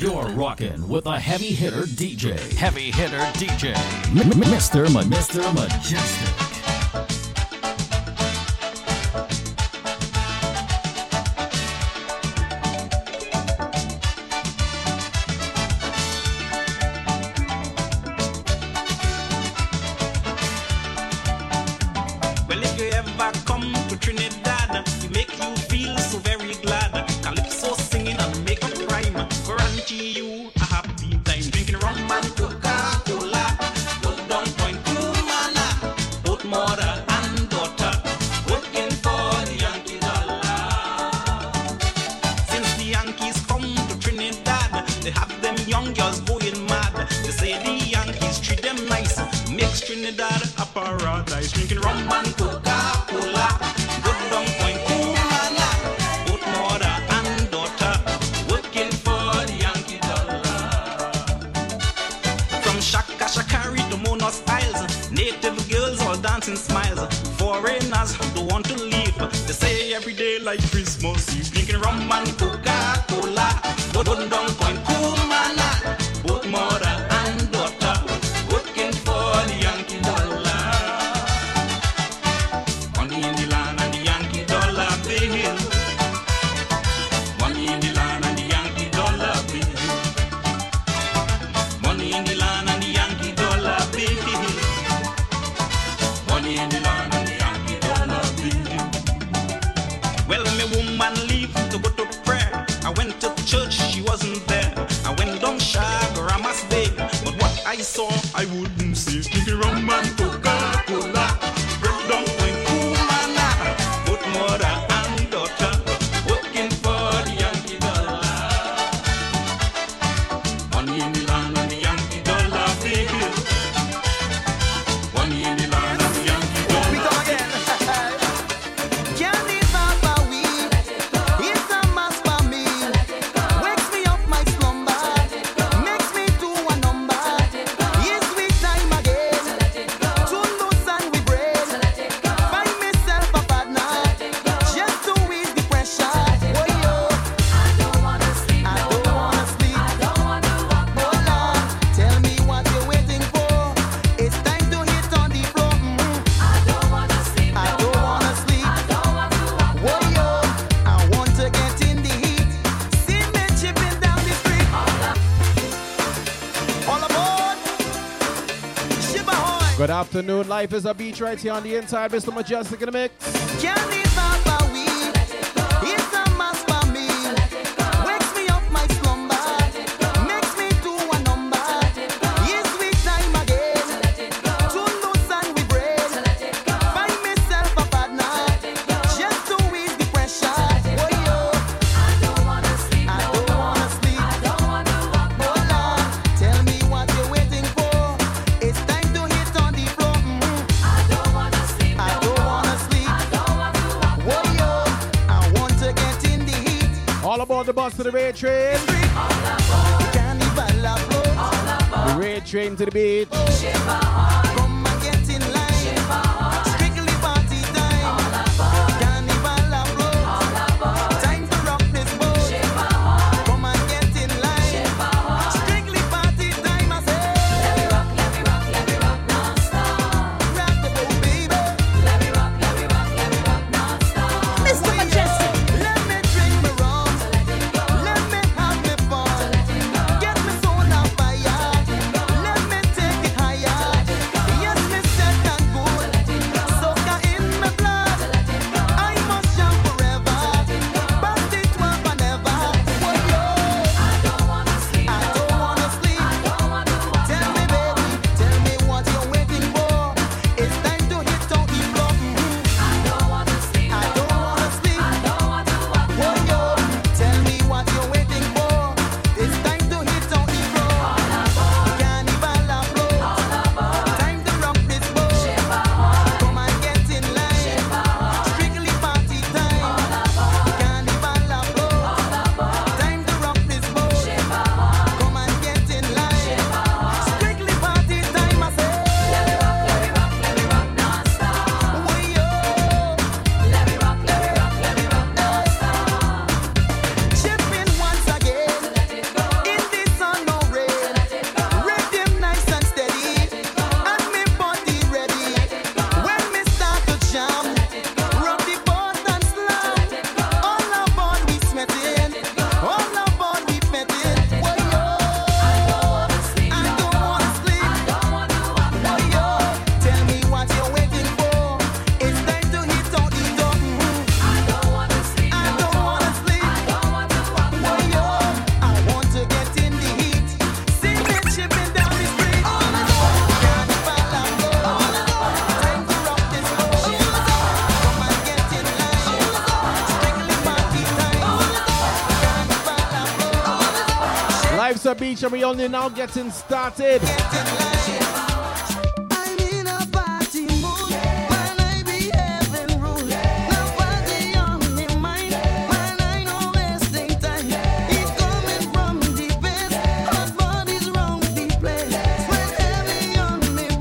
You're rocking with a heavy hitter DJ. Heavy hitter DJ. M- Mr. Ma- Mr. Mejustik. afternoon. Life is a beach right here on the inside. Mr. Mejustik in the mix. Johnny. the red train. Red train to the beach.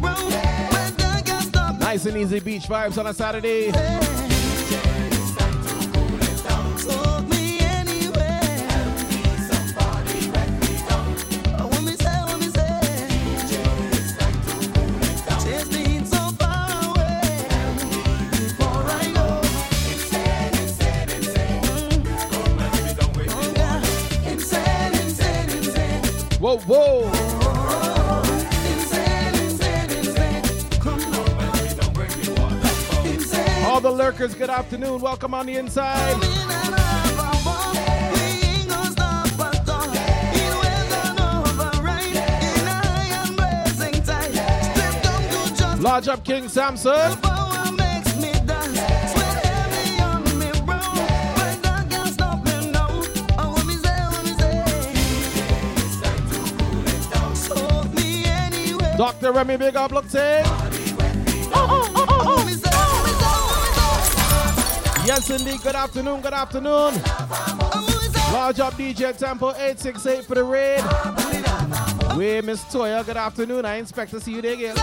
Brown, but I can't stop. Nice and easy beach vibes on a Saturday. The lurkers, good afternoon. Welcome on the inside. Lodge up King Samson. Dr. Remy, big up, look, say. Indeed. Good afternoon, good afternoon. Large up DJ Tempo 868 for the raid. We Miss Toya, good afternoon. I expect to see you there again.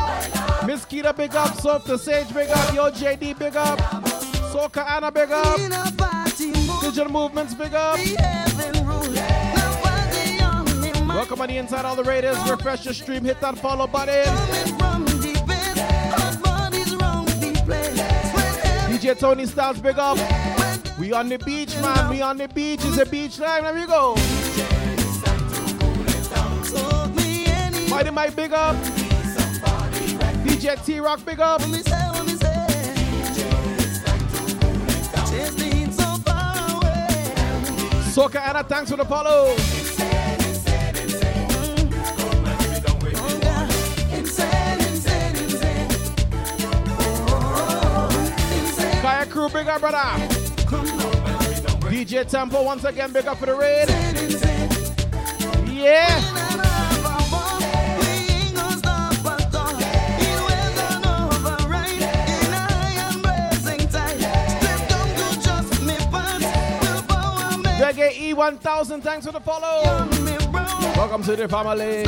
Miss Keita, big up. Softa Sage, big up. Yo, JD, big up. Soka Anna, big up. Digital Movements, big up. Welcome on the inside, all the raiders. Refresh your stream, hit that follow button. DJ Tony Styles, big up. We on the beach, man. We on the beach. It's a beach time. There we go. Mighty Mike, big up. DJ T Rock, big up. Soka Anna, thanks for the follow. Crew, big up, brother. DJ Tempo, once again, big up for the raid. Yeah. Reggae E1000, thanks for the follow. Welcome to the family.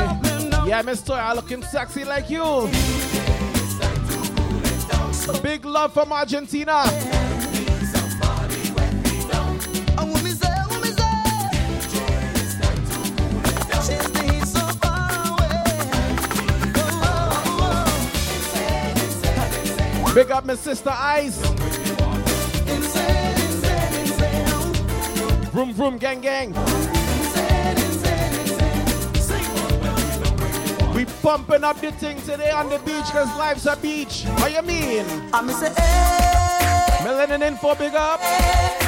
Yeah, Miss Toya, looking sexy like you. Big love from Argentina. Big up my sister Ice. Vroom vroom gang gang. We pumping up the thing today on the beach cause life's a beach. How you mean? I'm say, hey, Melanin info big up.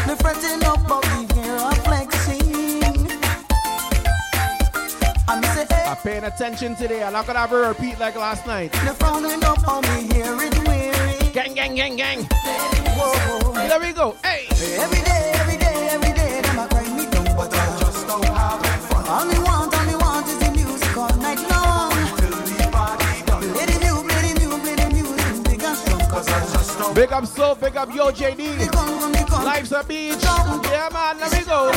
me fretting up about the hair I'm flexing. I'm say, hey, I'm paying attention today. I'm not gonna have a repeat like last night. me frowning up on me hair is weary. Gang gang gang gang. Whoa. There we go. Hey. Every day, Big up so big up yo JD. me me. Life's a beach. Yeah man, there we go.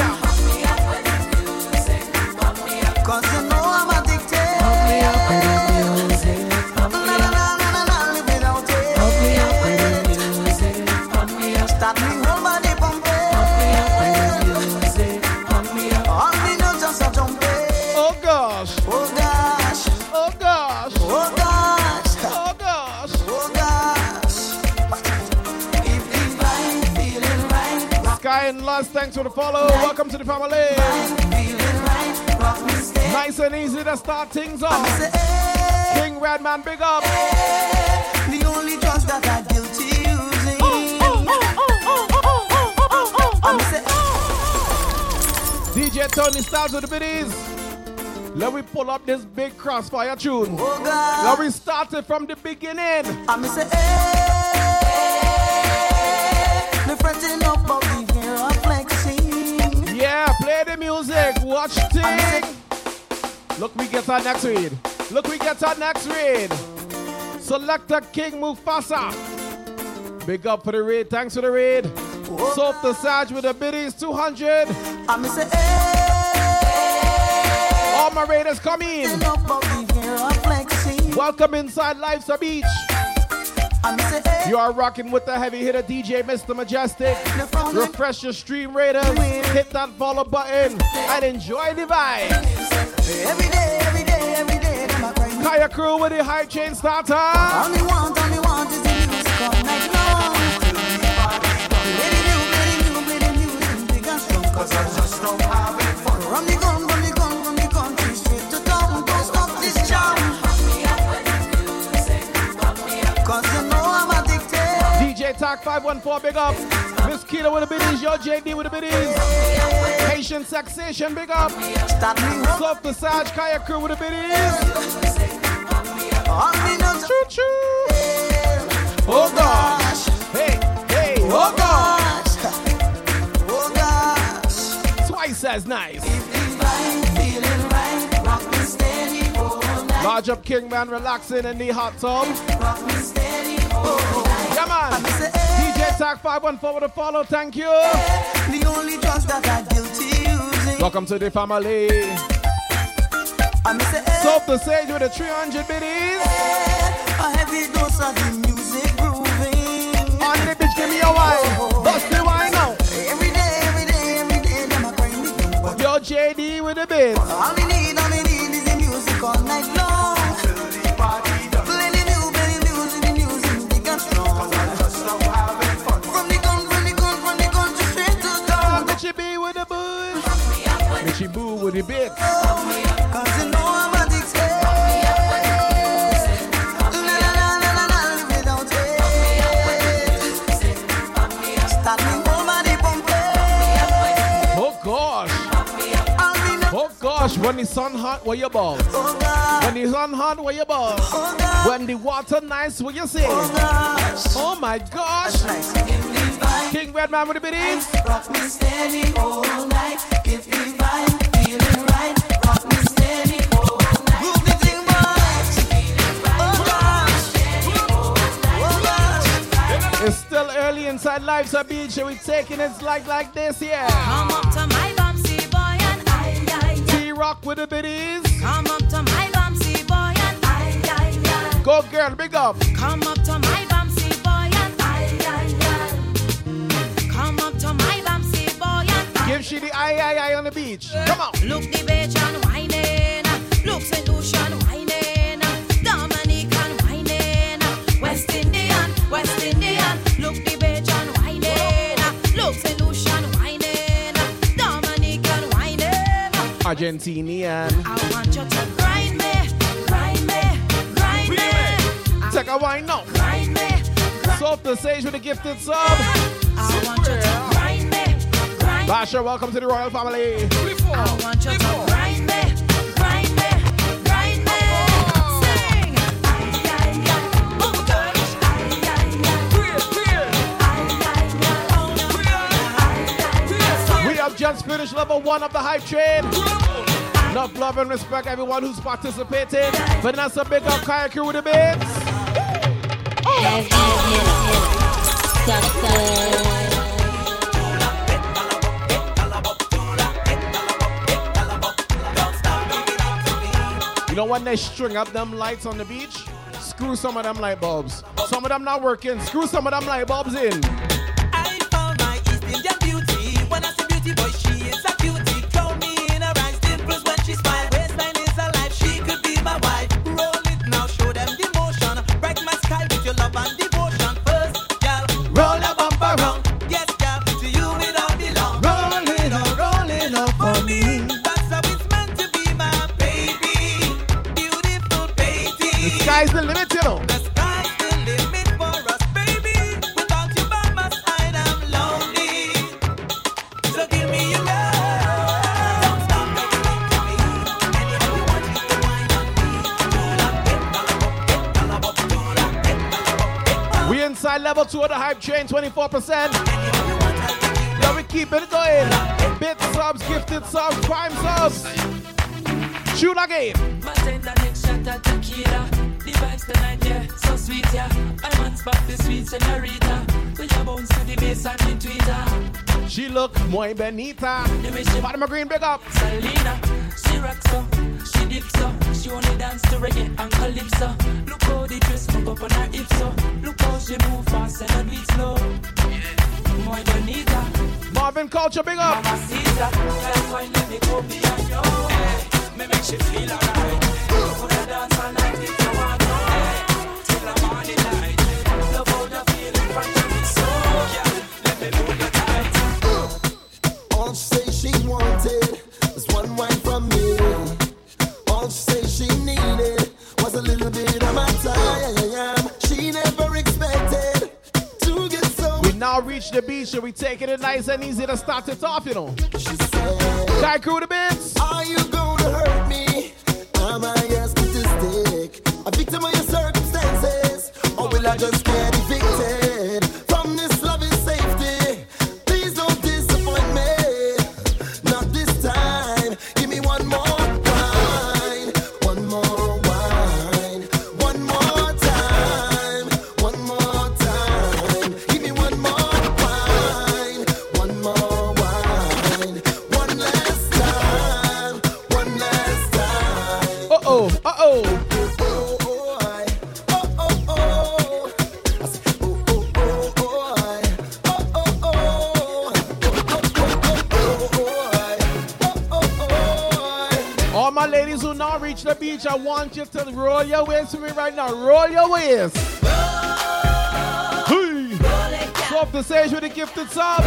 Cause you know I'm addicted. For the follow. Welcome to the family. feeling right, rock me stay. Nice and easy to start things off. King Redman, big up. the only drugs that I guilty using. DJ Tony Styles with the biddies. Let me pull up this big crossfire tune. oh Let me start it from the beginning. I say, hey, me fretting up play the music. Watch thing. Look, we get our next read. Look, we get our next read. Selector King Mufasa. Big up for the raid. Thanks for the raid. Soap the Sage with the biddies 200. I'm say, hey, All my raiders come in. enough of the hair of flexing. Welcome inside Life's a Beach. I'm say, hey, You are rocking with the heavy hitter DJ Mr. Mejustik. Refresh your stream raiders. Hit that follow button and enjoy the vibe. Every day, every day, every day, them a cry. Kaya crew with the hype chain starter. All want, all want is the music all night long. Play the new, play the new, play the music big and strong. 'Cause I just having fun. From the gun, from the DJ Talk 514, big up. Miss Keto with the biddies. Yo, JD with the biddies. Patient Sexation, big up. Start me up, Soap the Sage Kaya crew with the biddies. Choo choo. Oh gosh. Hey, hey, oh, oh gosh. gosh. Oh gosh. Twice as nice. Feeling right, feeling right. Rock me steady all night. Large up King Man relaxing in the hot tub. Oh, Rock me steady all night. Yeah, man. Say, hey, DJ Talk 514 with a follow. Thank you. The only drugs that I guilty using. Welcome to the family. I say, hey, Soap the Sage with the 300 biddies. a heavy dose of the music grooving. On the bitch, give me a wine. Oh. Bust the wine now. Every day, every day, every day, them a cry me down. Yo, JD with the bits. all me need, all me need is the music all night long. The. Cause you know I'm addicted. Me the. Oh, oh gosh. I'll be no- Oh gosh. When the sun hot, where you ball? Oh When the sun hot, where you ball? oh When the water nice, what you say? oh. Oh my gosh. Nice. Give me King Redman with the biddies. rock me steady all night. Give me inside Life's a Beach, and we taking it like like this, yeah. Come up to my bumpsy boy and I, I, I. T-Rock with the biddies. Come up to my bumpsy boy and I, I, I. Go girl, big up. Come up to my bumpsy boy and I, I, I. Come up to my bumpsy boy and I. Give she the eye, eye, eye on the beach. Come on. Look the beach and whining. Look St. Argentinian. I want you to grind me, grind me, grind me. Take a wine now. Grind me, grind the Sage with the gifted sub. I want you to grind me, grind me. Basha, welcome to the royal family. I want you just finished level one of the hype train. Enough love and respect everyone who's participating. Vanessa, big up Kaya crew with the bits. You know when they string up them lights on the beach? Screw some of them light bulbs. Some of them not working. Screw some of them light bulbs in. Level two of the hype train, 24%. Anyhow you want I give you Yeah, we keep it going. Bit subs, gifted subs, prime subs. Shoot again. She look muy bonita. Fatima Green, big up. Selena. She rocks she dips so. She only dance to reggae and calypso. Look how the dress hook up on her hips so. Look how she move fast and do it slow. Muy bonita. Marvin Culture, big up. Mamacita. Girl, wine, let me go beyond you. Hey, me make she feel alright. Put her dance all night if you want to. Hey, till the morning light. Love how the feeling from you is so. Girl, let me hold you tight. All she say she wanted now reach the beach and we taking it nice and easy to start it off, you know. Guy crew the bits. Are you gonna hurt me? Am I a statistic? A victim of your circumstances? Or will I just get now reach the beach, I want you to roll your waist with me right now. Roll your waist. Roll, Hey. Swap the sage with the gifted sub.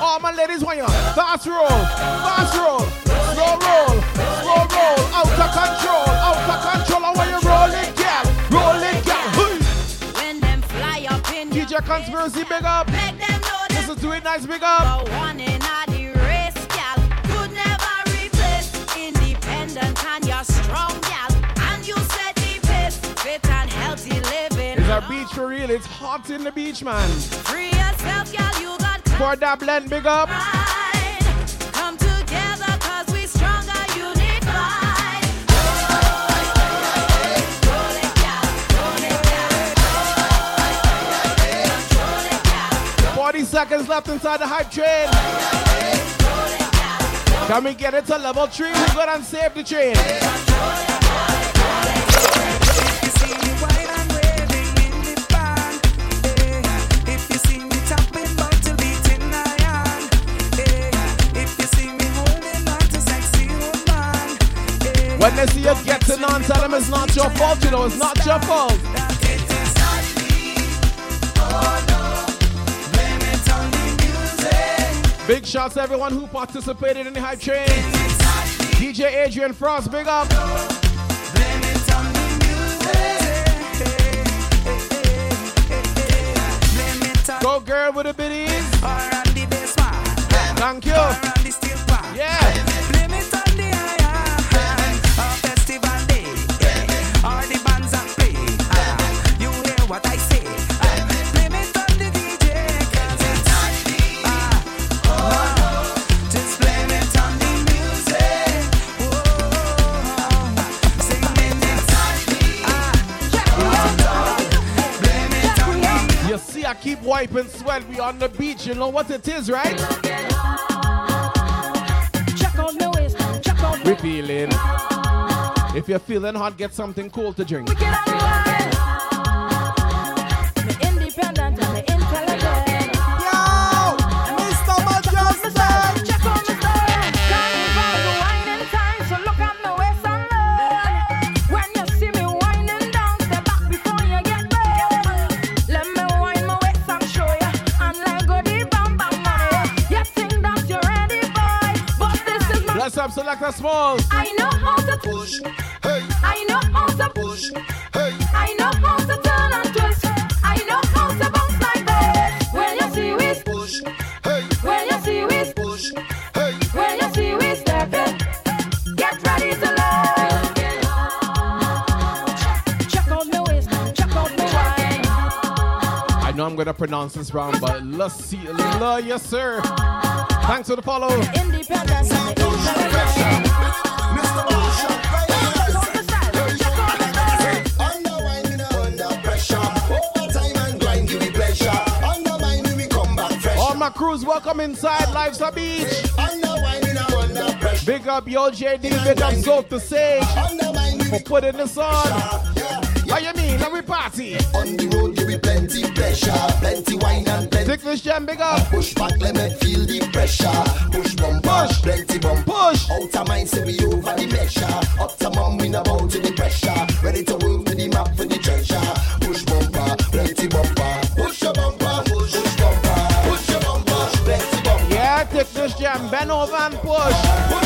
All my ladies want you fast roll, fast roll, slow roll, slow roll, out of control, out of control. I want you roll it, gal, roll it, gal. Hey. When them fly up in your DJ Conspiracy, big up. Make them know that Listen to it, nice, big up. Our beach for real. It's hot in the beach, man. Free yourself, gal. You got For that blend, big up. Come together, cause we stronger, unified. 40 seconds left inside the hype train. Can we get it to level three? We go and save the train. When they see you getting on, tell them it's not your fault, you know, it's not your fault. Big shouts to everyone who participated in the hype train. DJ Adrian Frost, big up. Go girl with the biddies. Thank you. Yeah. Keep wiping sweat. We on the beach. You know what it is, right? Check out my waist, check out We feeling. If you're feeling hot, get something cool to drink. My. Bless up, Selector Small. I know how to push. Hey, I know how to push. Hey, I know how to turn and twist. I know how to bounce like this. When you see we, push. Hey, when you see we, push. Hey, when you see we step in, get ready to learn. Check out my waist, check out my wine. I know I'm gonna pronounce this wrong, but let's see. La, yes, sir. Thanks for the follow. All my crews, welcome inside Life's a Beach. Big up your JD, big up Soap the Sage for putting this on. Party. on the road give me plenty pleasure. Plenty wine and plenty Take this jam, big up. push back. Let me feel the pressure. Push bumper, Push. plenty bumper. Push. Out of mind, say we over the measure. Up to mom, we not bow to the pressure. Ready to work with the map for the treasure. Push bumper, plenty bumper. Push your bumper, push, push bumper. Push your bumper, plenty bumper. Yeah, take this jam, bend over and push. Push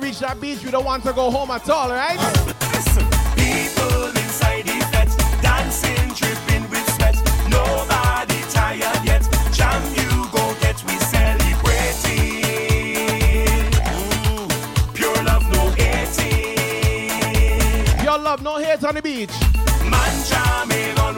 we reach that beach, we don't want to go home at all, right? People inside the fence, dancing, dripping with sweat. Nobody tired yet. Jam you go get, we celebrating. Pure love, no hating. Your love, no hate on the beach. Man jamming on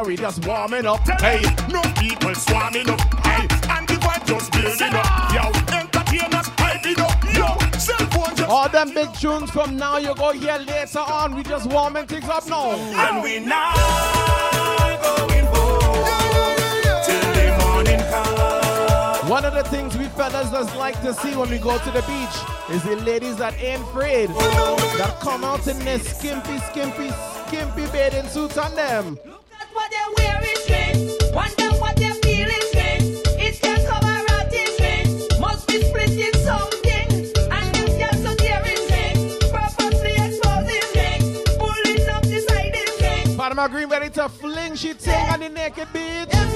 here, we just warming up. Hey, no people swarming up. Hey, and the vibe just building up. Yo, entertainers hyping up. Yo, cell phone just All them big tunes from now, you go here later on. We just warming things up now. And we not going home till the morning come. One of the things we fellas just like to see when we go to the beach is the ladies that ain't afraid. That come out in their skimpy, skimpy, skimpy bathing suits on them. Panama Green ready to fling she ting on the naked beach.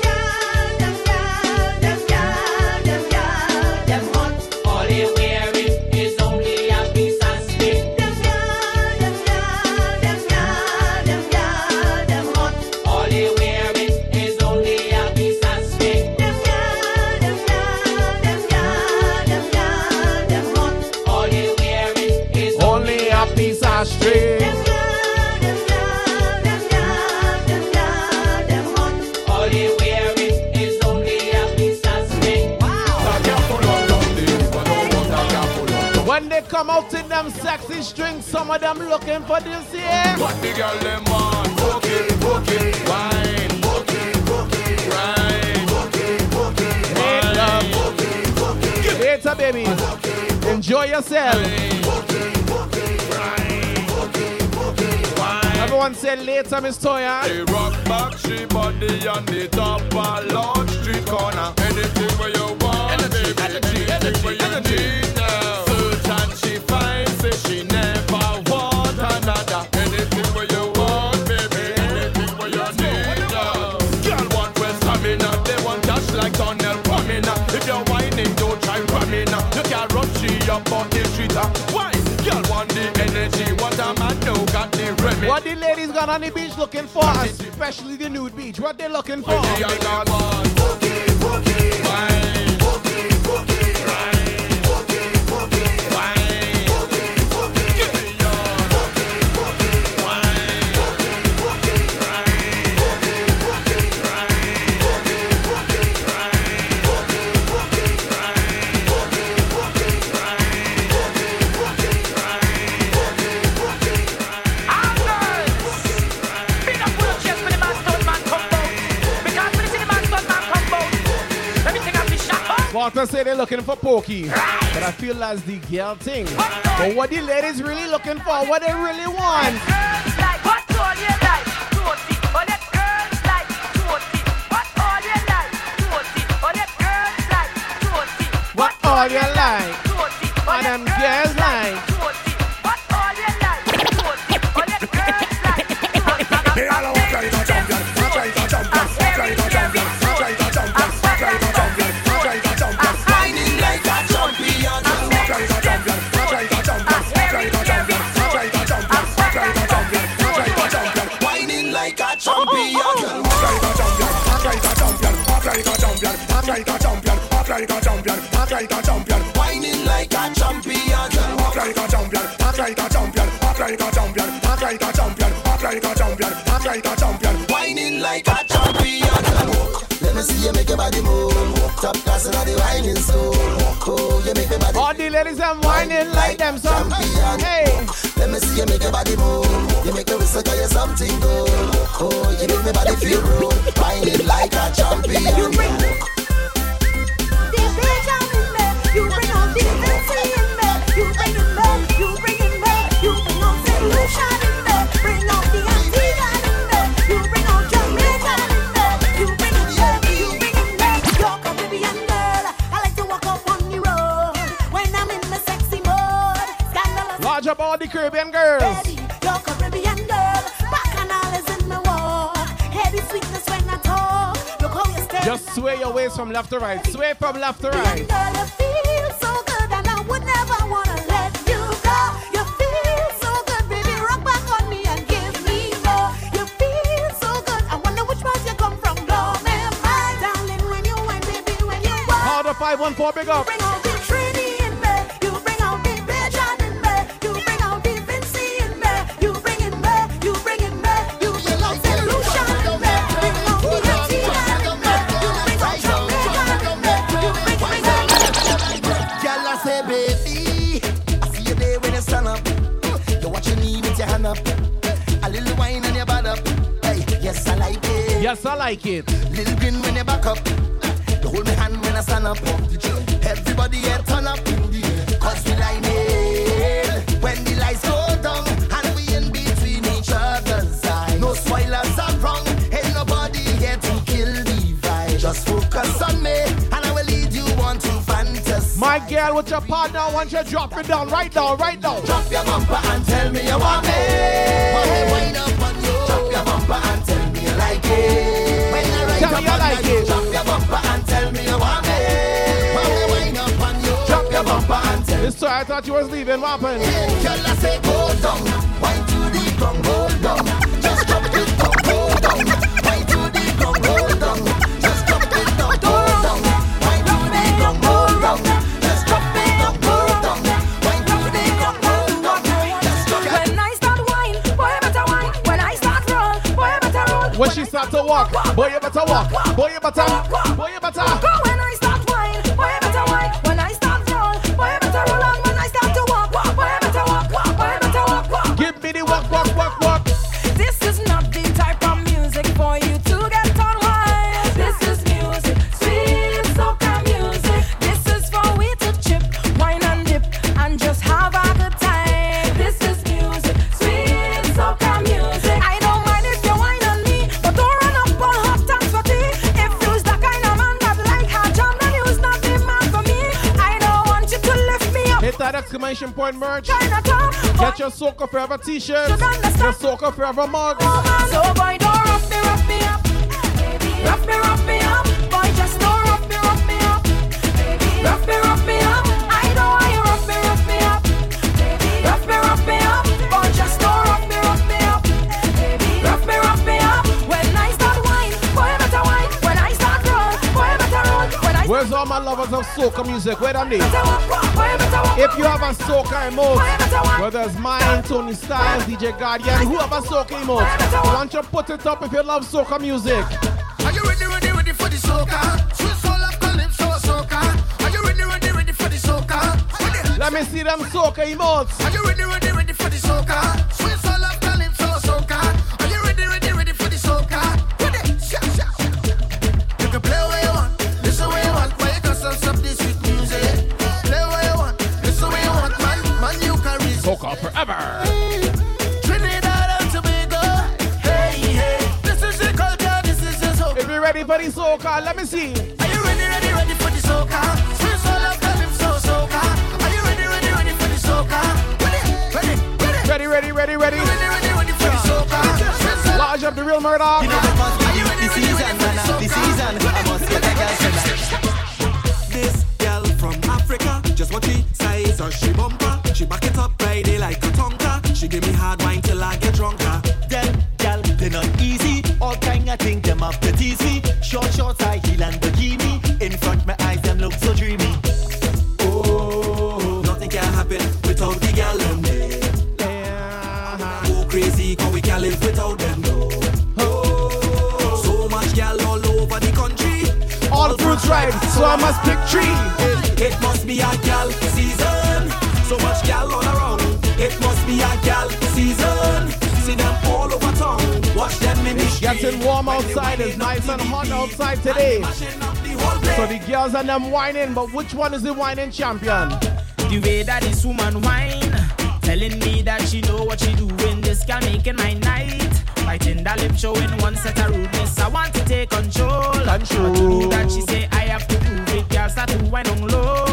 When come out in them sexy strings, some of them looking for this here. What the girl them want? Bookie, bookie, wine, bookie, bookie, uh, wine, bookie, bookie, Make love. Later, baby. Enjoy yourself. Okay, okay, wine. Okay, okay, wine. Everyone say later, Miss Toya. She rock back, she body on the top of Lord Street corner. Anything where you want, baby. Anything where you need up on the street. uh. Why? Girl want the energy, what a man know got the remedy. What the ladies got on the beach looking for, especially the nude beach. What they looking for? Because when you see the man, son, man gonna say they're looking for Pokey, but I feel that's the girl thing. But what the ladies really looking for, what they really want. What all you like? And them girls like. Whining like a champion. Like a champion, like a champion, like a champion, like a champion, like a champion, Whining like a champion. Let me see you make your body move. Top class inna the whining soul. Oh, you make your body. All the ladies are whining like them some. Hey, Let me see you make your body move. You make me whistle 'cause you're something good. Oh, you make my body feel rude. Whining like a champion. All the Caribbean girls. Your Caribbean girl, bacchanal is in my walk. Heavy sweetness when I talk. Look how you. Just sway your waist from left to right. Sway from left to right. Girl, you feel so good and I would never wanna let you go. You feel so good, baby, rock back on me and give me more. You feel so good, I wonder which part you come from. Blow me mind, darling, when you went, baby, when you walk. The 514 big up. Bring Yes, I like it. Little grin when you back up. You hold my hand when I stand up. Everybody get turn up. Cause we like it. When the lights go down and we in between each other's eyes. No spoilers are wrong. Ain't nobody here to kill the vibe. Just focus on me and I will lead you on to fantasy. My girl with your partner, want you drop it down, right down, right down. Drop your bumper and tell me you want me. Want me wind up on you. Drop it. Tell me like it. Your bumper and tell me you want. Drop your bumper and tell me. This time I thought you was leaving. What happened? Girl, I say. Just it. Walk, boy, you better walk. Boy, you better. Boy, you better. Point merch. Get your Soca Forever t-shirt. Your Soca Forever mug. So boy, don't rough me, rough me up. Rough me, rough me lovers of soca music? Where are they? better walk, walk. Boy, you better walk. If you have a soca emote, Boy, you better walk. whether it's mine, Tony Styles, DJ Guardian, whoever soca emote, why don't you put it up if you love soca music? Are you ready, ready, ready for the soca? Sweet soul of calypso soca. Are you ready, ready, ready for the soca? Let me see them soca emotes. Are you ready, ready, ready for the soca? Sweet soca, let me see. Are you ready, ready, ready for the soca? Sweet soul of Calypso soca. Are you ready, ready, ready for the soca? Ready, ready, ready. Ready, ready, ready, ready. Ready, ready, ready for the soca. Sweet soul. Up the real Murdoch. You know it must be the season, man. The season. I must get a ripe, so I pick three. It must be a gal season. So much gal all around. It must be a gal season. See them all over town. Watch them in the street. Getting warm outside, it's nice and hot outside today. So the girls and them whining, but which one is the whining champion? The way that this woman whine, telling me that she know what she doing. This can make it my night. Fighting that lip showing one set of rudeness. I want to take control. Control. But to do that, she say I have to prove it. Girl start to whine on low.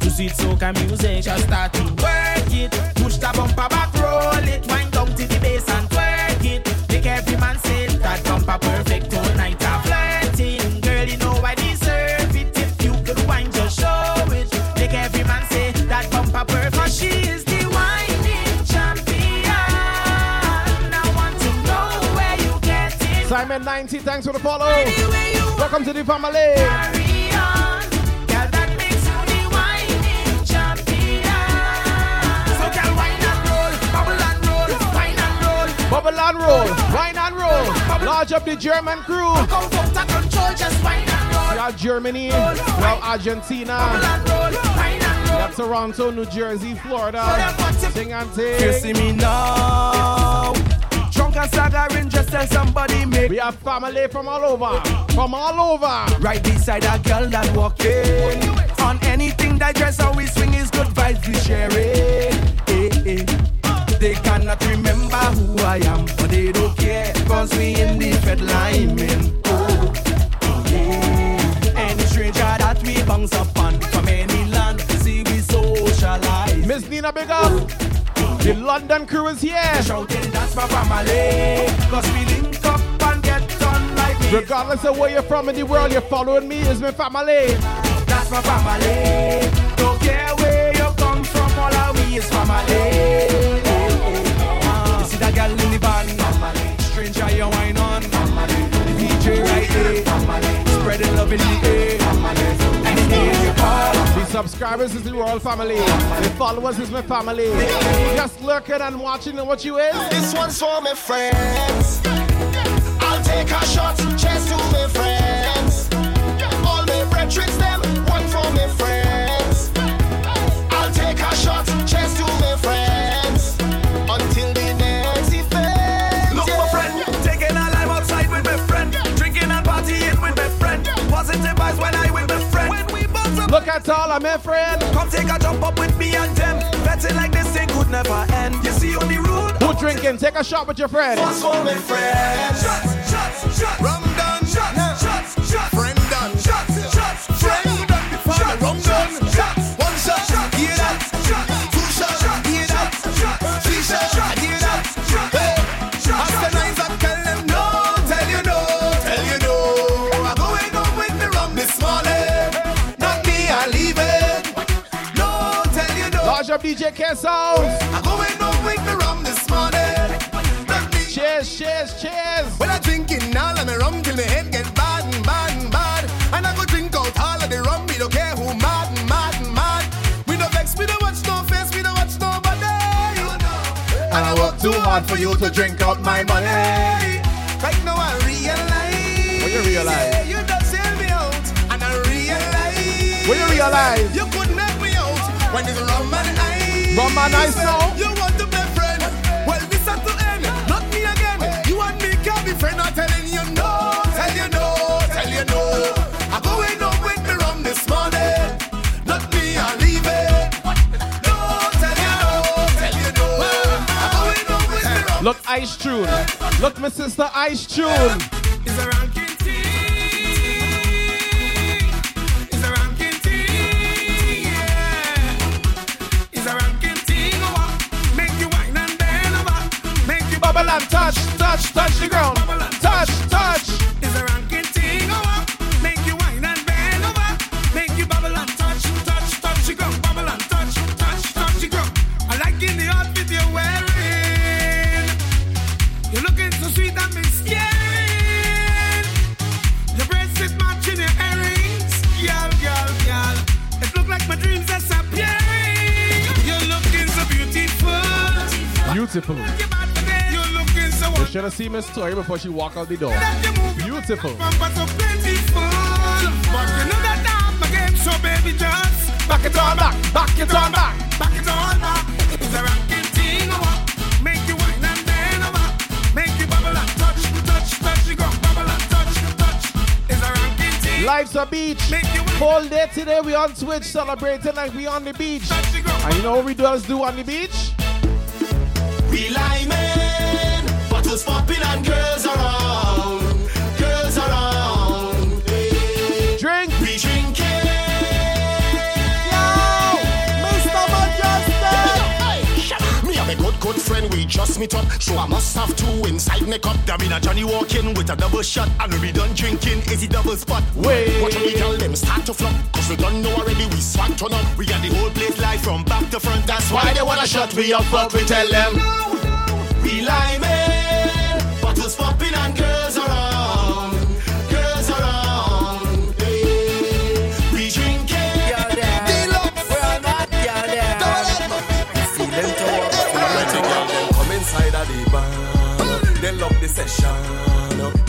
To sweet soca music, just start to work it. Push the bumper back, roll it. Wind down to the bass and twerk it. Make every man say that bumper perfect all night. I'm flirting, girl, you know I deserve it. If you could whine, just show it. Make every man say that bumper perfect. she is the whining champion. I want to know where you get it. Simon 90, thanks for the follow. Welcome to the family. Bubble and roll, wine and roll. Large up the German crew. Come out of control, just whine and. We have Germany, we have Argentina, Bubble and roll, whine and we have Toronto, New Jersey, Florida. Sing and You see me now. Drunk and staggering, just tell somebody make We have family from all over, from all over. Right beside a girl that walking On anything that dress how we swing is good vibes we sharing eh, eh. They cannot who I am But they don't care Cause we in the red line man. oh, yeah. Any stranger that we bounce upon From any land See we socialize Miss Nina Big Up. The London crew is here. Shouting that's my family Cause we link up and get like me Regardless of where you're from in the world, you're following me is my family. That's my family. Don't care where you come from, all of we is family. There, spreading love in the air. The subscribers is the royal family. The followers is my family. Just lurking and watching what you is. This one's for my friends. I'll take a shot, cheers to my friends. Bounce up, Look at all of my friends. come take a jump up with me and them. Betting like this thing could never end. You see on the road. Who drinking? Take a shot with your friend. What's for my friends? Shots, shots, shots. Rum done, Shots, shots, shots. friend done, Shots, shots, friend done. Before the rum done, one shot, hear that, two DJ K I'm going up with the rum this morning. Cheers, cheers, cheers. Well, I drinking all of my rum till my head get bad and bad and bad. And I go drink out all of the rum, we don't care who mad and mad and mad. We don't vex, we don't watch no face, we don't watch nobody. And I work too hard for you to drink out my money. Right now I realize. What you realize? Yeah, you done sell me out. And I realize. What you realize? You could make me out when it's a rum and Rum and ice now? You want to be friend? Well, this has to end. Not me again. You and me can be friend. I'm telling you no. Tell you no. Tell you no. I'm going up with me rum this morning. Not me, I leave it. No, tell you no. Tell you no. Look, Ice Tune. Look, my sister, Ice Tune. It's a ranking Beautiful. You're looking so You should have seen Miss Toy before she walk out the door. Beautiful. so plentiful. But you know that I'm a game, so baby, just back it back, back it back, back it back. It's a ranking thing. Oh, make you wine and then over. Oh, make you bubble and touch, touch, touch. You go bubble and touch, touch. It's a ranking thing. Life's a beach. Whole day today we on Twitch celebrating like we on the beach. And you know what we does do on the beach? Friend, we just meet up. So I must have two inside my cup. There been a Johnny walking with a double shot. And we be done drinking, is it double spot? Wait. Watch we tell them start to flop. Cause we don't know already, we swag turn up. We got the whole place live from back to front. That's why they wanna shut we up, but we tell them. We liming,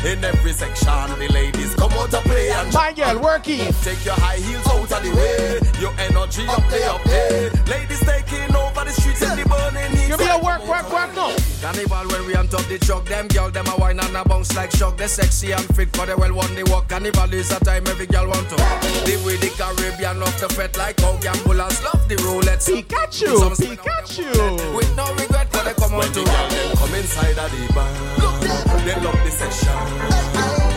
In every section, the ladies come out to play and My girl, worky. Take your high heels out of the way. Your energy up there, up there. Ladies taking over the streets in the burning heat. Give me a work, work, work now. Carnival when we on top the truck, them girl them a wine and a bounce like shock. They sexy and fit for the well one they walk. Carnival is a time every girl want to. Live with the Caribbean love the fete like how gamblers love the roulette. Pikachu, Pikachu. With no regret they come on to the girl them come inside of the bar, they love the section.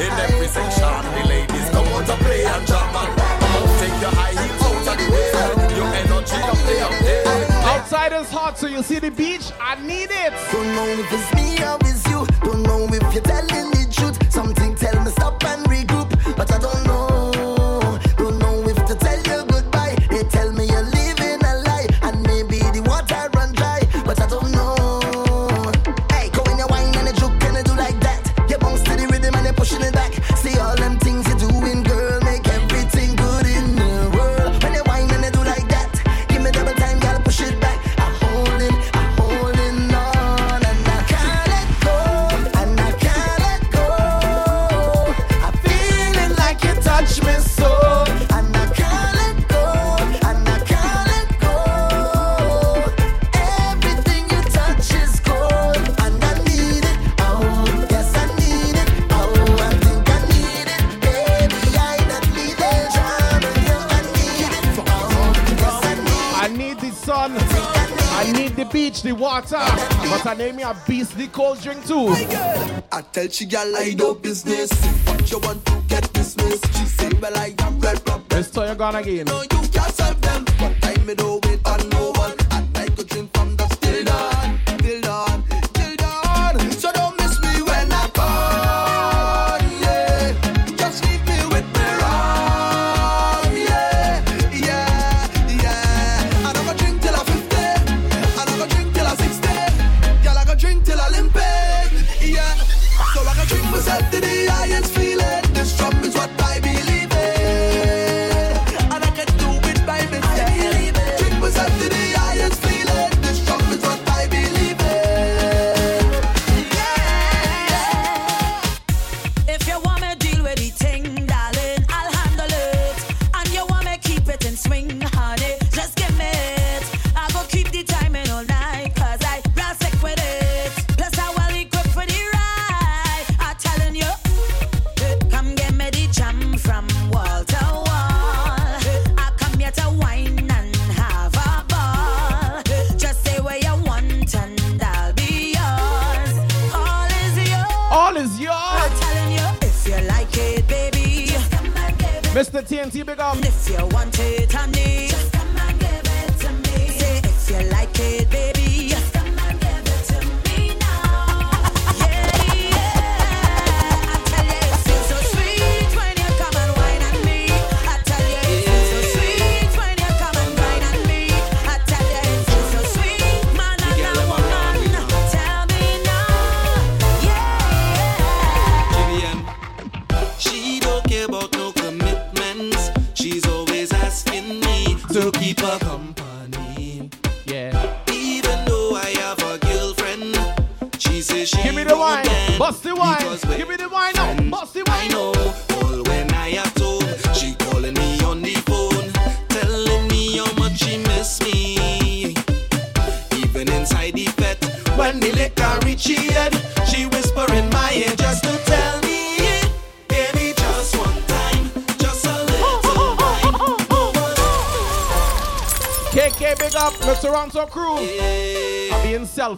In every section, the ladies come out to play and jam and take your high heels out of the way. Your energy up there, up there. Outside is hot, so you see the beach. I need it. Don't know if it's me or it's you. Don't know if you're telling the truth. Something tell me stop and regroup, but I don't know. The water. But I name me a beastly cold drink too. I tell she gal I do business. What you want to get dismissed? She say, well I am red rum. Let's tell you gone again. No, you can't serve them. One time me do it on no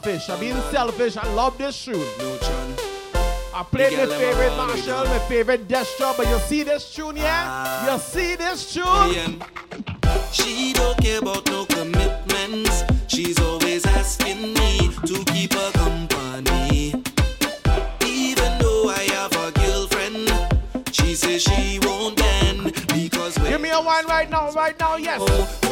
selfish. I'm being selfish. I love this tune. I played my favorite Machel, my favorite Destra, but you see this tune, yeah? Ah. You see this tune? She don't care about no commitments. She's always asking me to keep her company. Even though I have a girlfriend, she says she won't bend because Give me a wine right now, right now, yes. all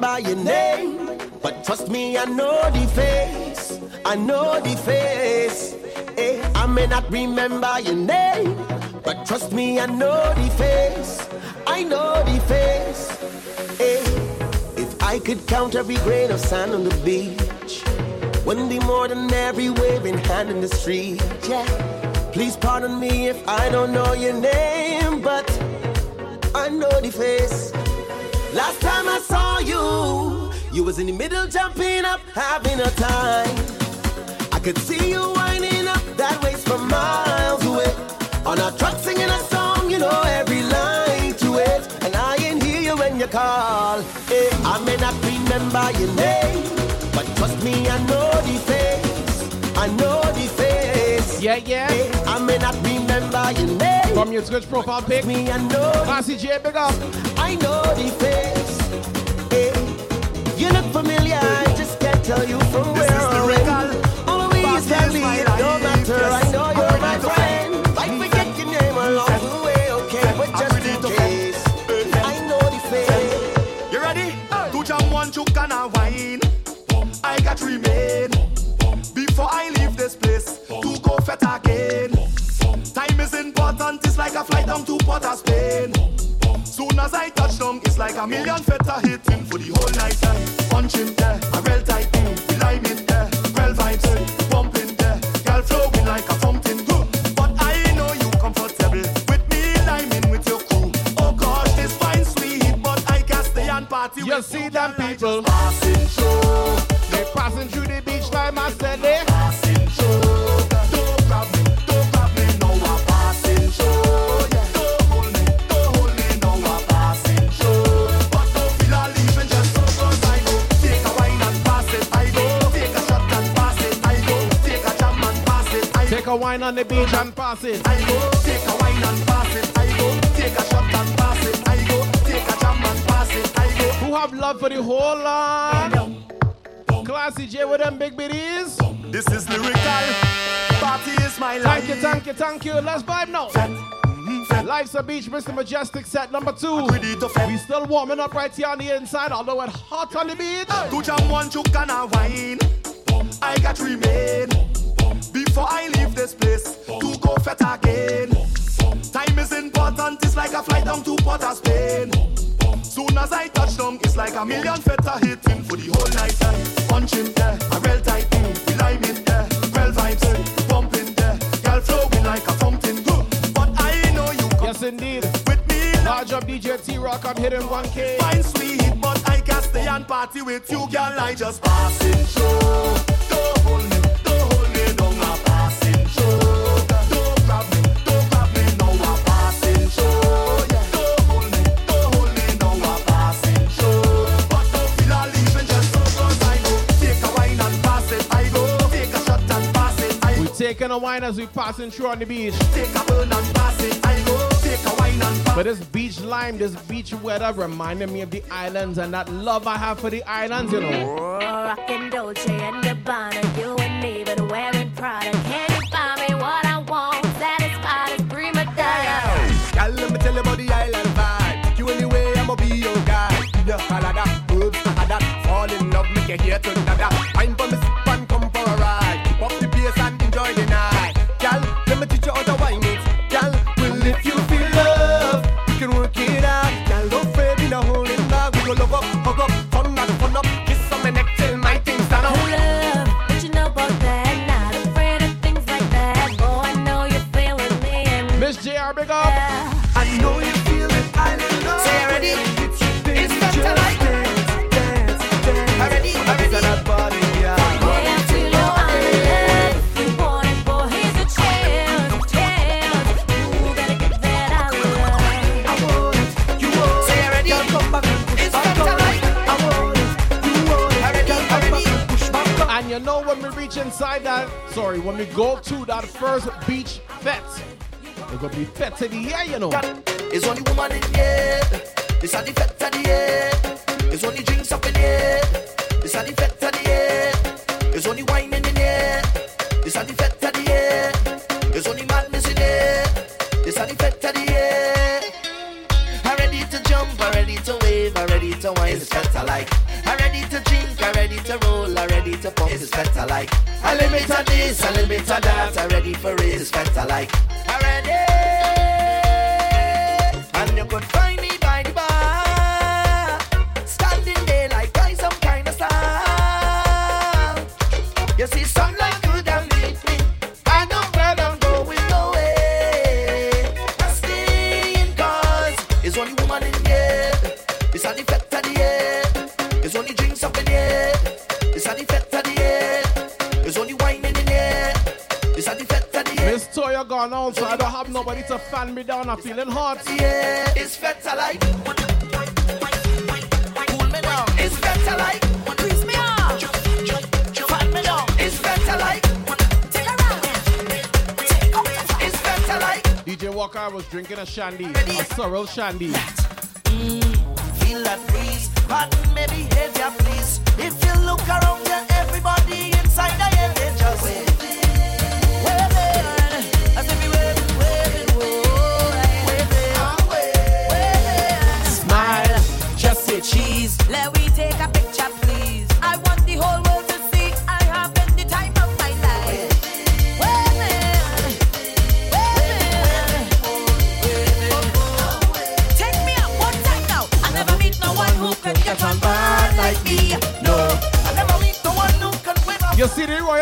not remember your name, but trust me, I know the face. I know the face. Hey, I may not remember your name, but trust me, I know the face. I know the face. Hey, if I could count every grain of sand on the beach, wouldn't be more than every waving hand in the street. Yeah, please pardon me if I don't know your name, but I know the face. Last time I saw you, you was in the middle jumping up, having a time. I could see you winding up that waist from miles away. On a truck singing a song, you know every line to it. And I ain't hear you when you call. Hey, I may not remember your name, but trust me, I know the face. I know the face. Yeah, yeah. Hey, I may not remember your name. From your Twitch profile pic. Me, I know. Classy J, big up. I know the face. Hey, you look familiar, I just can't tell you from where or when. Always tell me it don't matter. I know you're my friend. I forget your name along the way, okay? But just in case, I know the face. You ready? To jam one chook and a wine. I got remain. Before I leave this place, prophet again. Time is important, it's like a flight down to Port of Spain. Soon as I touch down, it's like a million feta hitting for the whole night. Eh. Punching there, eh. a real tight thing, we lime in there, real vibes, eh. pumping there, girl flowing like a fountain. Good, but I know you comfortable with me liming with your crew. Oh gosh, it's fine, sweet, but I can stay and party. You with see them people passing through, they passing through the beach like I said. Wine on the beach and pass it. I go take a wine and pass it. I go take a shot and pass it. I go take a jam and pass it. I go. Who have love for the whole lot? Classy J with them big biddies. This is lyrical. Party is my life. Thank you, thank you, thank you. Let's vibe now. Mm-hmm, Life's a beach, Mr. Mejustik set number two. We still warming up right here on the inside, although it's hot on the beach. To jam one chook and a wine. I got remain. Before I leave this place, to go fete again. Time is important, it's like a flight down to Port of Spain. Soon as I touch down, it's like a million feta hitting for the whole night. eh. Punching there, a real tight mm, we lime in there, well vibes, eh, pumping there, girl flowing like a fountain. But I know you come Yes, indeed. with me. Large up DJ T Rock, I'm hitting 1K. Fine sweet, but I can't stay and party with you, girl. I just passing through. Don't hold taking a wine as we passing through on the beach. Take a burn and pass it, I go. Take a wine and pass But this beach lime, this beach weather reminded me of the islands and that love I have for the islands, you know. Rockin' Dolce and Gabbana, you and me, but wearing Prada. Can you buy me what I want? Satisfied as prima donna. Girl, let me tell you about the island vibe. You anywhere, I'ma be your guy. Yeah, Canada, oops, ah, that. Fall in love, make you hear to when we reach inside that, sorry, when we go to that first beach fete, it's gonna be fete to the air, you know. It's only woman in here. It's a the fete of the air. It's only drinks up in here. It's a the fete pump. It's fete like. I limit of this, I limit of that. I'm ready for it. It's fete like. I'm ready. And you could find have nobody to fan me down. I'm feeling hot. Yeah, it's better like. Cool me down. It's better like. Grease me up. Fan me down. It's better like. Take a round. Take up the. It's better like. DJ Walker was drinking a shandy, a sorrel shandy. Mm, feel that breeze. Pardon my behavior, please. If you look around you, everybody inside the air, they just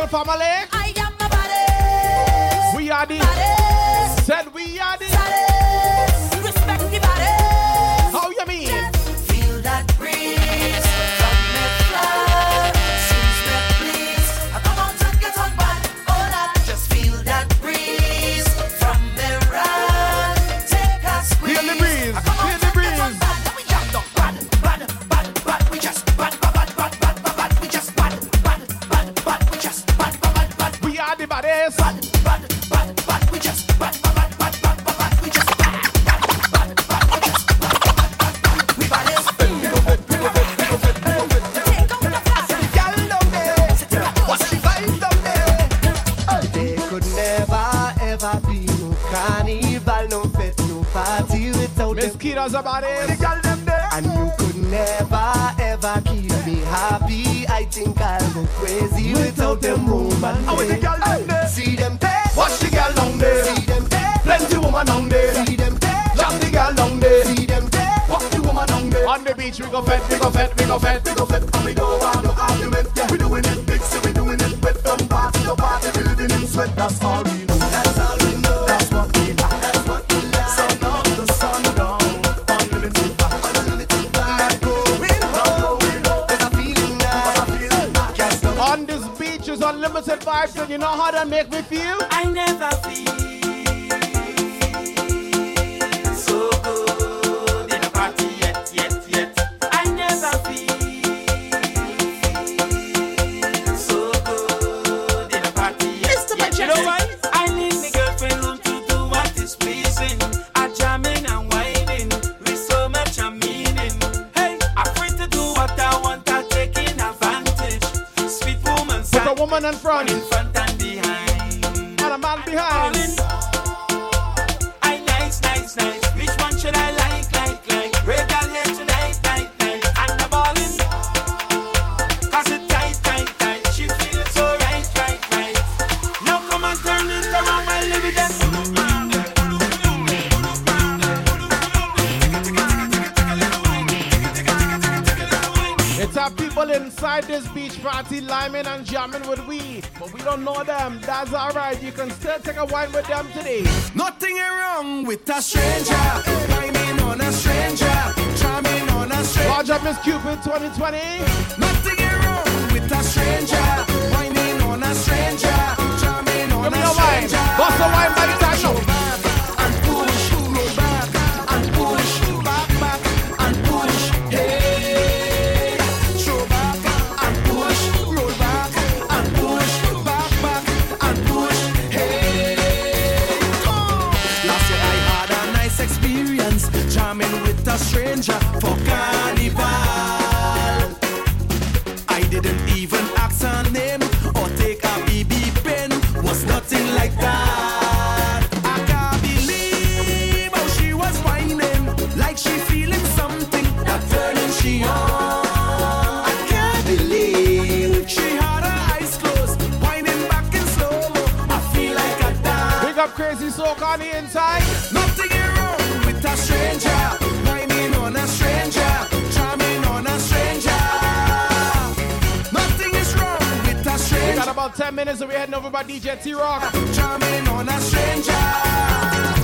You see It's our people inside this beach party liming and jamming with we, but we don't know them. That's alright. You can still take a wine with them today. Nothing wrong with a stranger. Climbing on a stranger. Charming on a stranger. Large up Miss Cupid 2020. Nothing wrong with a stranger. Whining on a stranger. Me a wine. Bust the wine by the time. Soak on the inside. Nothing wrong with a stranger, whining on a stranger, charming on a stranger. Nothing is wrong with a We got about 10 minutes and we're heading over by DJ T Rock. charming on a stranger.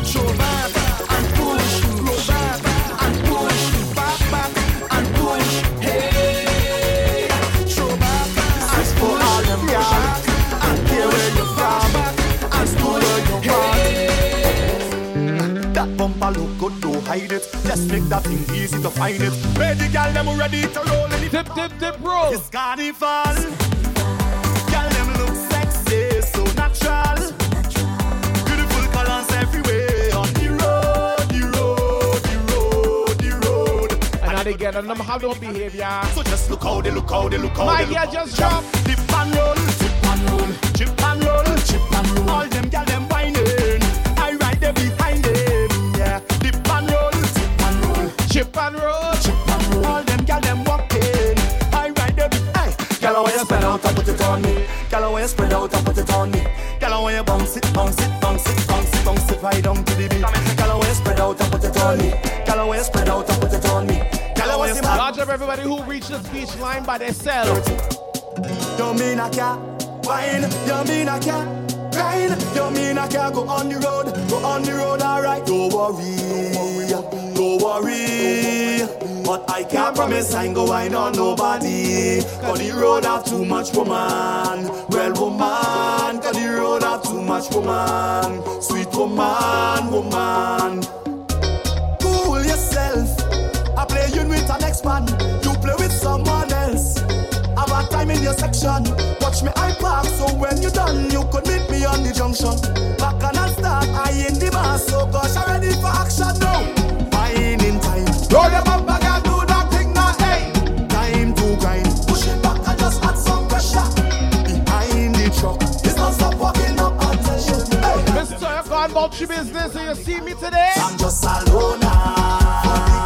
Show back and push, roll back Just make that thing easy to find it. The girl them ready to roll in it. Dip, dip, dip, roll. It's carnival. Girl them look sexy, so natural. Beautiful colors everywhere on the road, the road, the road, the road. And now they get on them have no behavior. So just look how they look how they look how My they look. just drop. Dip and roll, dip and roll, line by themselves. You mean I can't? You mean I can't grind? You mean I can't go on the road? Go on the road, alright. Don't worry, don't worry. But I can't promise I ain't go wine on nobody. Cause the road have too much woman. Well, woman, cause the road have too much woman. Sweet woman, woman. Time in your section. Watch me I park so when you done, you could meet me on the junction. Back and I start, I in the bar, so gosh, I'm ready for action now. Fine in time. Roll your bumper, girl, do that thing now, hey. Time to grind. Push it back and just add some pressure. Behind the truck, it's not stop walking up attention. Hey. Mr. Gone business, you see me today? I'm just alone now.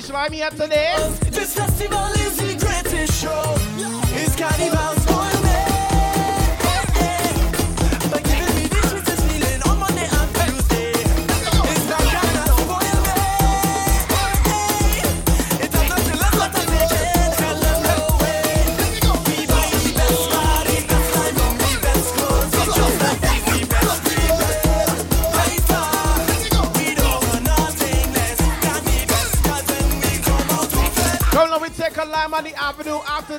Beach vibe here today? This festival is the greatest show. It's carnival's the avenue after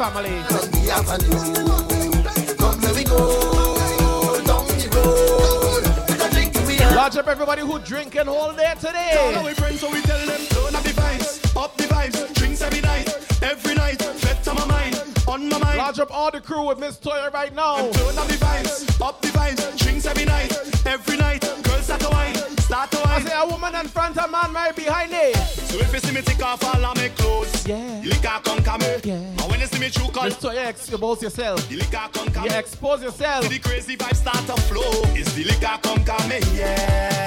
family. on avenue. Come, let me go down the road. With a drink in the Large up everybody who drinking all day today. Now we friends, so we tell them turn up the vibes, up the vibes, drinks every night, every night, bet on my mind, on my mind. Large up all the crew with Miss Toya right now. Turn up the vibes, up the vibes, drinks every night, every night. Girls start to wine, start to I wine. say a woman in front, a man right behind it. So if you see me take off all of my clothes, Yeah. the liquor come come me. Yeah. And when you see me true call, Miss Toya, expose yourself. the liquor come come You me. expose yourself. The crazy vibes start to flow. It's the liquor come come me, yeah.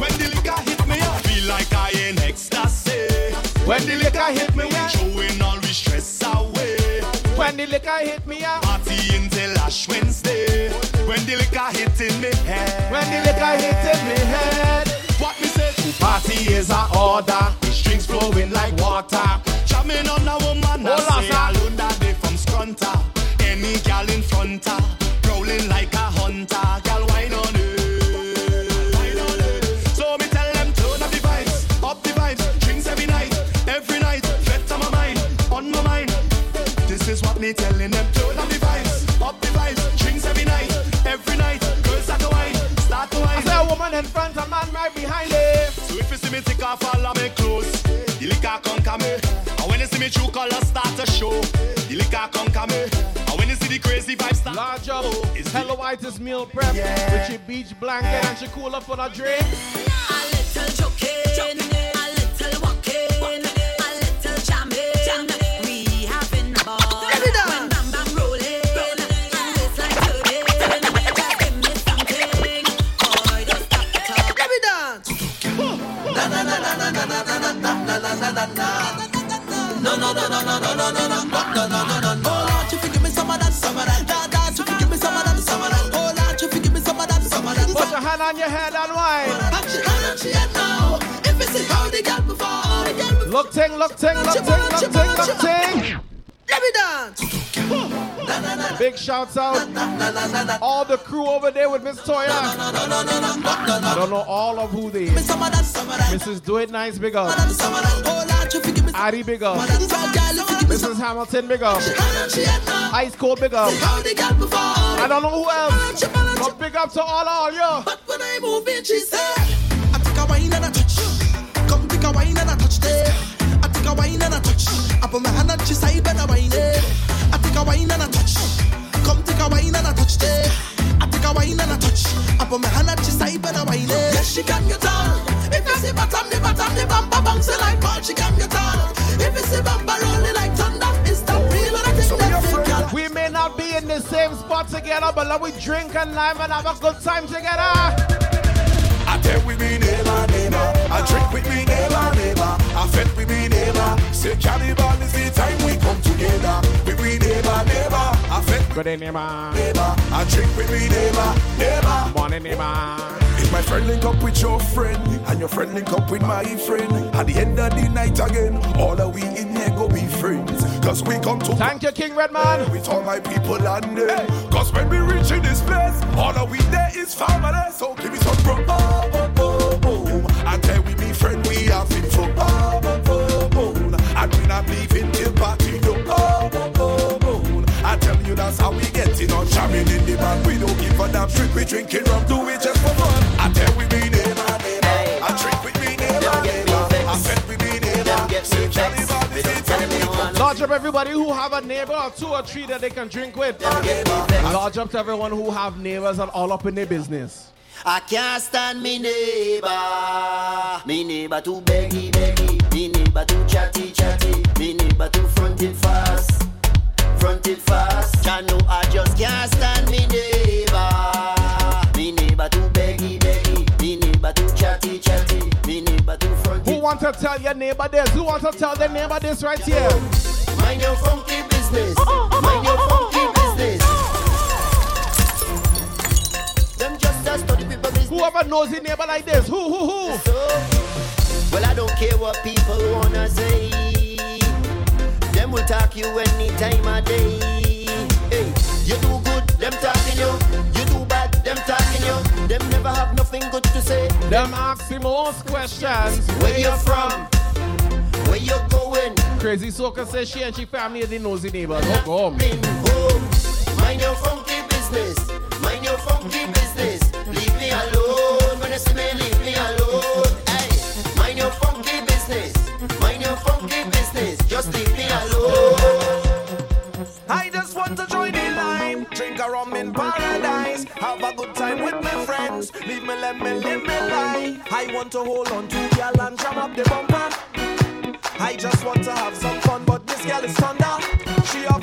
When the liquor hit me, I feel like I in ecstasy. When the liquor hit me, we yeah. throwing all we stress away. When the liquor hit me, yeah. Party until Ash Wednesday. When the liquor hit in me head. When the liquor hit in me head. What me say? Party is a order. The strings flowing like water. Jamming on a woman. On, I say alone that day from Scrunta. Any gal in front her. Prowling like a hunter. This is what me telling them. Turn up the vibes. Up the vibes. Drinks every night. Every night. Girls start to wine. Start to I wine. say a woman in front, a man right behind it. So if you see me take off all of my clothes, the liquor come come me. And when you see me true colors start to show, the liquor come come me. And when you see the crazy vibes start Large up. it's the- Hello, whitest meal prep. With your beach blanket and your cooler for the drink. A little joking, a little walking, a little jamming. We having a ball. Look ting, look ting, look ting, look ting, look ting. Let me dance. Big shouts out. All the crew over there with Miss Toya. I don't know all of who they is. Mrs. Do It Nice, big up. Addy, big up. Mrs. Hamilton, big up. Ice Cold, big up. I don't know who else. But big up to all all yo. But when I move in, she say, I take a wine and a touch. Come take a wine and a touch there. I take a wine and a touch. I put my hand on she side, better wine it. I take a wine and a touch. Come take a wine and a touch there. I take a wine and a touch. I put my hand on she side, better wine it. Yes, she can get on. If you see bottom, the bottom, the bumper bouncing like ball, she can get on. If you see bumper rolling like thunder, it's the real and I think that's it, girl. We may not be in the same spot together, but let we drink and lime and have a good time together. I tell we be neighbor, neighbor. I drink with me neighbor, neighbor. I fete with me neighbor. Say carnival is the time we come together. We be neighbor, neighbor. I fete Good day, neighbor. neighbor. I drink with me neighbor, neighbor. Morning, neighbor. If my friend link up with your friend and your friend link up with my friend, at the end of the night again, all of we in here go be friends. Cause we come to Thank you, King Redman. with all my people and them. Cause when we reach in this place, all of we there is family. So give me some bro. Oh, oh, oh, oh. And tell we be friend, we have been you that's how we get in on jamming in the band. We don't give a damn shit. We drinking rum, do it just for fun. I tell we be neighbor, neighbor. I drink with me neighbor, neighbor. I fete with me neighbor. Say carnival is the time we come Large up everybody who have a neighbor or two or three that they can drink with. Large up to everyone who have neighbors and all up in their business. I can't stand me neighbor. Me neighbor too beggy beggy. Me neighbor too chatty chatty. Me neighbor too fronted fast. Fronted fast. Know I just can't stand me neighbor. Me neighbor too beggy beggy. Me neighbor too chatty chatty. Me neighbor too fronted. Who want to tell your neighbor this? Who want to tell their neighbor this right here? Mind your funky business. Mind your funky business. Them just a study people business. Whoever knows his neighbor like this, who, who, who? Well, I don't care what people wanna say. Will talk you any time of day. Hey, you do good, them talking you. You do bad, them talking you. Them never have nothing good to say. Them ask him most questions. Where you from? Where you going? Crazy Soca says she and she family are the nosy neighbors. Oh, come. home. Oh. Mind your funky business. Mind your funky business. Leave me alone. When you see me, leave let me live my life. I want to hold on to girl and jam up the bumper. I just want to have some fun, but this girl is thunder. She have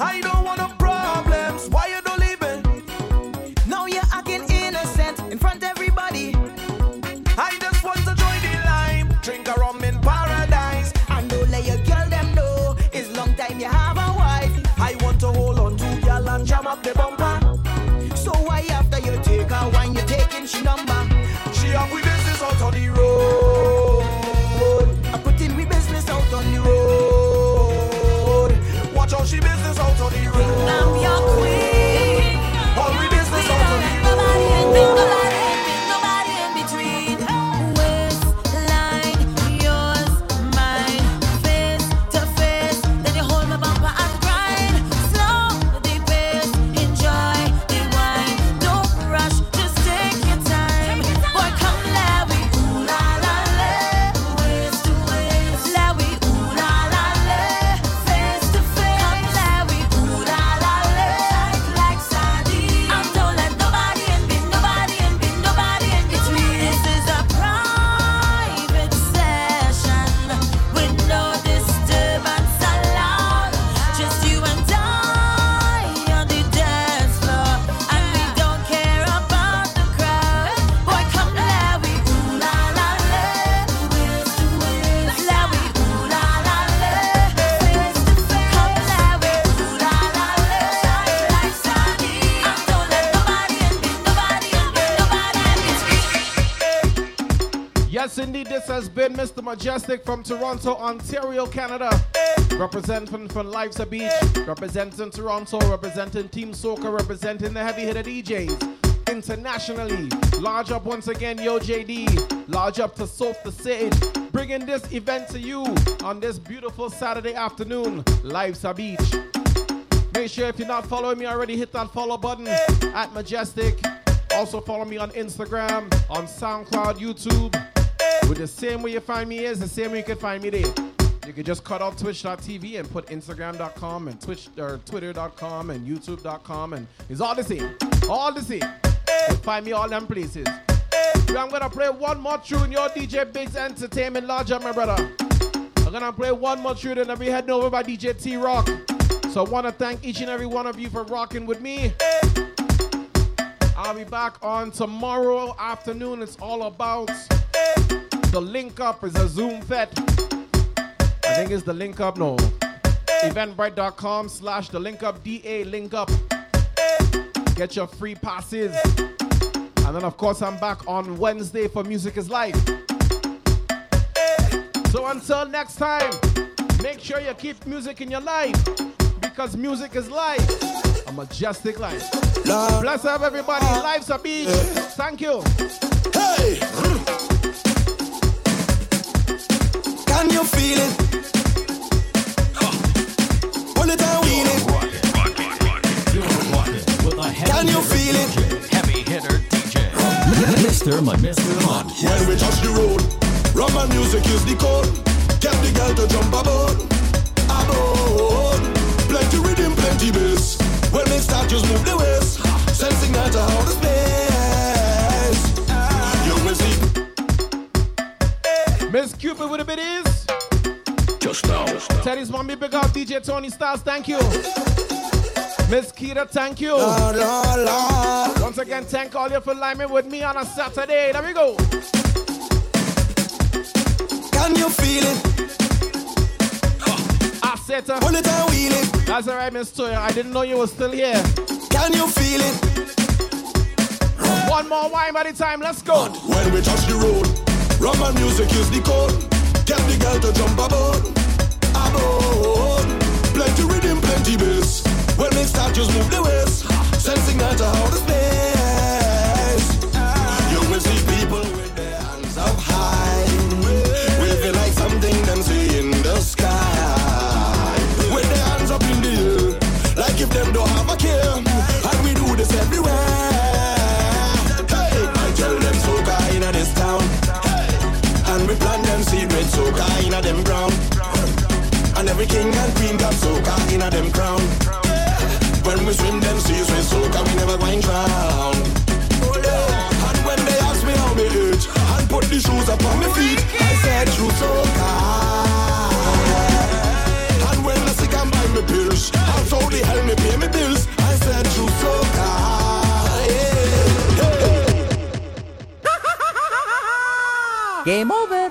I don't Mr. Mejustik from Toronto, Ontario, Canada. Representing from Life's a Beach, representing Toronto, representing Team Soca, representing the heavy hitter DJs. Internationally, large up once again, Yo JD, large up to Soap the Sage, bringing this event to you on this beautiful Saturday afternoon, Life's a Beach. Make sure if you're not following me already, hit that follow button at Mejustik. Also follow me on Instagram, on SoundCloud, YouTube. With the same way you find me is the same way you can find me there. You can just cut out twitch.tv and put instagram.com and twitch or twitter.com and youtube.com and it's all the same. All the same. Find me all them places. I'm gonna play one more tune, your DJ Biggs Entertainment Lodge, my brother. I'm gonna play one more tune and then we heading over by DJ T Rock. So I wanna thank each and every one of you for rocking with me. I'll be back on tomorrow afternoon. It's all about the link up is a Zoom Fete. I think it's the link up, no. Eventbrite.com slash the link up, DA link up. Get your free passes. And then, of course, I'm back on Wednesday for Music is Life. So until next time, make sure you keep music in your life because music is life, a majestic life. Love. Bless up, everybody. Life's a beach. Thank you. Hey! Can you feel it? Pull it and wheel it. Can you feel it? Heavy hitter DJ. Mr. Ma- Mr. Munch. When we touch the road, rum and music is the code. Get the girl to jump aboard, aboard. Plenty rhythm, plenty bass. When they start, just move the waist. Sensing that to how the space. Miss Cupid with a bit is. Just now. Teddy's mommy, big up DJ Tony Stars, thank you. Miss Kira, thank you. Once again, thank all you for lining with me on a Saturday. There we go. Can you feel it? Ah, I said uh, to Pull it and wheel it. That's all right, Miss Toya. I didn't know you were still here. Can you feel it? One more wine by the time. Let's go. When we touch the road, rum and music is the code. Get the girl to jump aboard, aboard. Plenty rhythm, plenty bass. When they start, just move the waist. Sensing that to how the space. Inna them ground. And every king and queen got soca inna them crown. When we swim them seas with soca, we never going drown. And when they ask me how me age, and put the shoes up on my feet, I said true soca. And when I sick and buy me pills, and so the hell me pay me bills, I said true soca. Yeah. Game over.